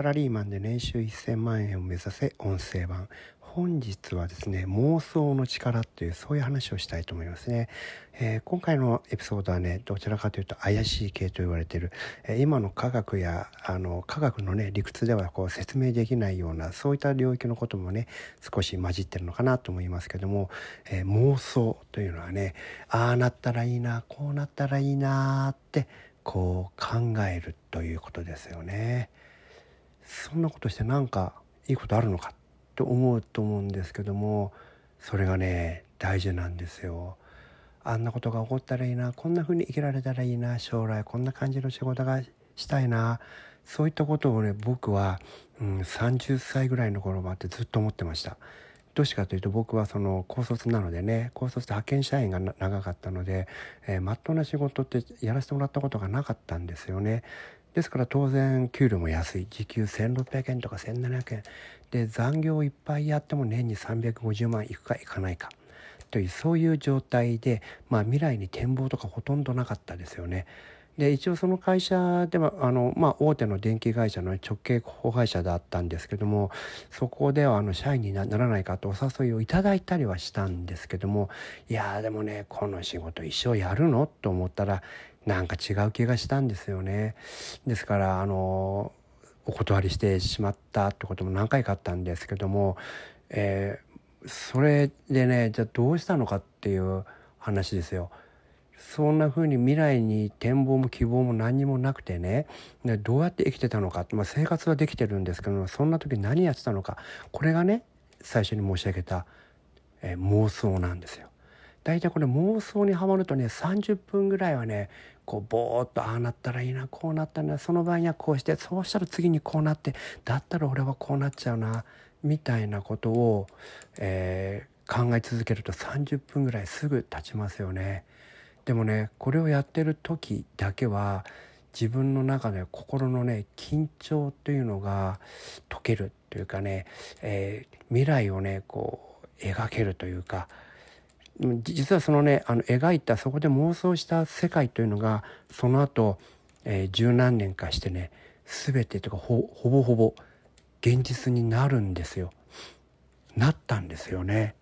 サラリーマンで年収1000万円を目指せ音声版。本日はですね妄想の力っていうそういう話をしたいと思いますね、えー、今回のエピソードはねどちらかというと怪しい系と言われている、えー、今の科学やあの科学のね理屈ではこう説明できないようなそういった領域のこともね少し混じってるのかなと思いますけども、えー、妄想というのはねああなったらいいなこうなったらいいなってこう考えるということですよね。そんなことしてなんかいいことあるのかと思うと思うんですけどもそれがね大事なんですよ。あんなことが起こったらいいなこんな風に生きられたらいいな将来こんな感じの仕事がしたいなそういったことをね僕は、うん、30歳ぐらいの頃もあってずっと思ってました。どうしてかというと僕はその高卒なのでね高卒で派遣社員が長かったので、えー、真っ当な仕事ってやらせてもらったことがなかったんですよね。ですから当然給料も安い。時給1600円とか1700円。で残業いっぱいやっても年に350万いくかいかないか。というそういう状態で、まあ、未来に展望とかほとんどなかったですよね。で一応その会社ではあの、まあ、大手の電気会社の直系子会社だったんですけどもそこではあの社員にならないかとお誘いをいただいたりはしたんですけどもいやでもねこの仕事一生やるの？と思ったらなんか違う気がしたんですよね。ですからあのお断りしてしまったってことも何回かあったんですけども、えー、それでねじゃあどうしたのかっていう話ですよ。そんな風に未来に展望も希望も何にもなくてねでどうやって生きてたのか、まあ、生活はできてるんですけどもそんな時何やってたのかこれがね最初に申し上げた、えー、妄想なんですよ。大体これ妄想にはまるとね30分ぐらいはねこうぼーっとああなったらいいなこうなったらその場合にはこうしてそうしたら次にこうなってだったら俺はこうなっちゃうなみたいなことを、えー、考え続けると30分ぐらいすぐ経ちますよね。でもねこれをやってる時だけは自分の中で心のね緊張というのが解けるというかね、えー、未来をねこう描けるというか実はそのねあの描いたそこで妄想した世界というのがその後、えー、十何年かしてね全てとかほぼほぼ現実になるんですよ。なったんですよね。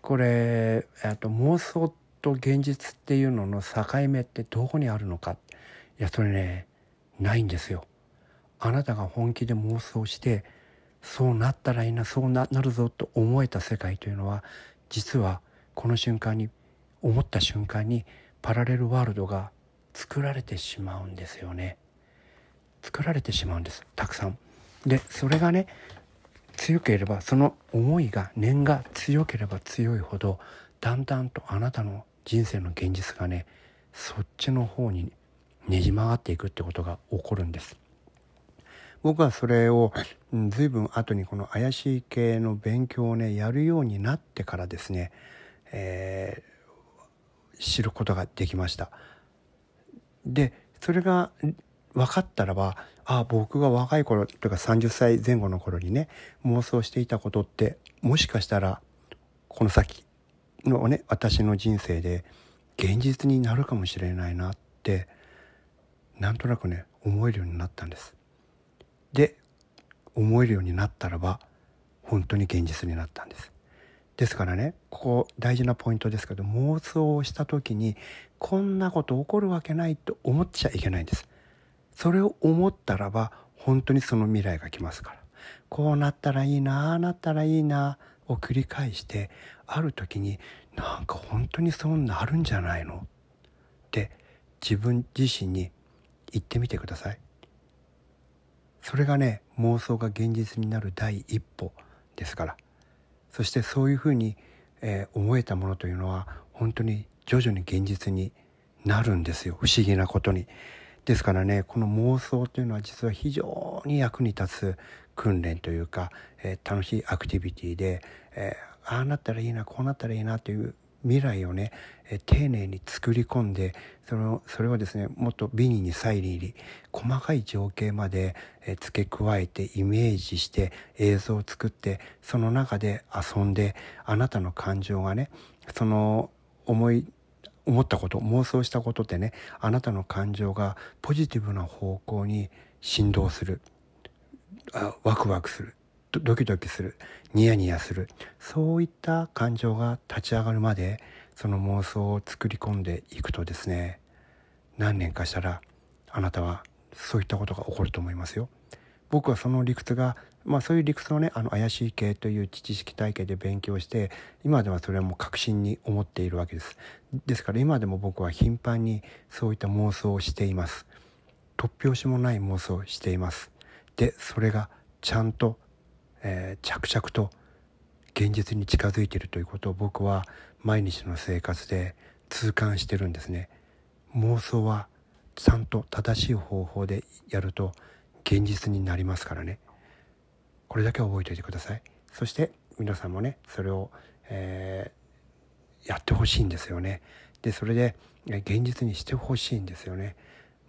これと妄想と現実っていうのの境目ってどこにあるのかいやそれねないんですよ。あなたが本気で妄想してそうなったらいいなそうなるぞと思えた世界というのは実はこの瞬間に思った瞬間にパラレルワールドが作られてしまうんですよね。作られてしまうんです。たくさん。でそれがね強ければその思いが念が強ければ強いほどだんだんとあなたの人生の現実がねそっちの方にねじ曲がっていくってことが起こるんです。僕はそれを随分後にこの怪しい系の勉強をねやるようになってからですねえー、知ることができました。でそれが分かったらばあ僕が若い頃というか30歳前後の頃にね妄想していたことってもしかしたらこの先のね私の人生で現実になるかもしれないなってなんとなくね思えるようになったんです。で思えるようになったらば本当に現実になったんです。ですからねここ大事なポイントですけど妄想をした時にこんなこと起こるわけないと思っちゃいけないんです。それを思ったらば本当にその未来が来ますからこうなったらいいなあなったらいいなを繰り返してある時になんか本当にそうなるんじゃないの？って自分自身に言ってみてください。それがね妄想が現実になる第一歩ですから。そしてそういうふうに、えー、思えたものというのは本当に徐々に現実になるんですよ不思議なことに。ですからねこの妄想というのは実は非常に役に立つ訓練というか、えー、楽しいアクティビティで、えー、ああなったらいいなこうなったらいいなという未来をね、え丁寧に作り込んでそのそれをですねもっと美にに再利り細かい情景まで、え付け加えてイメージして映像を作ってその中で遊んであなたの感情がねその思い思ったこと妄想したことでねあなたの感情がポジティブな方向に振動する。あワクワクする。ドキドキするニヤニヤする。そういった感情が立ち上がるまでその妄想を作り込んでいくとですね何年かしたらあなたはそういったことが起こると思いますよ。僕はその理屈がまあそういう理屈をねあの怪しい系という知識体系で勉強して今ではそれはもう確信に思っているわけです。ですから今でも僕は頻繁にそういった妄想をしています。突拍子もない妄想をしています。でそれがちゃんと、えー、着々と現実に近づいているということを僕は毎日の生活で痛感してるんですね。妄想はちゃんと正しい方法でやると現実になりますからね。これだけ覚えておいてください。そして皆さんもねそれを、えー、やってほしいんですよね。でそれで現実にしてほしいんですよね。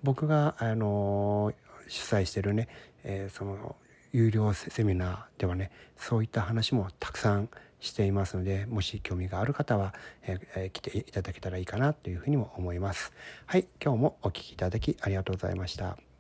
僕が、あの主催してるね、えー、その有料セミナーではねそういった話もたくさんしていますのでもし興味がある方は、えー、来ていただけたらいいかなというふうにも思います。はい今日もお聴きいただきありがとうございました。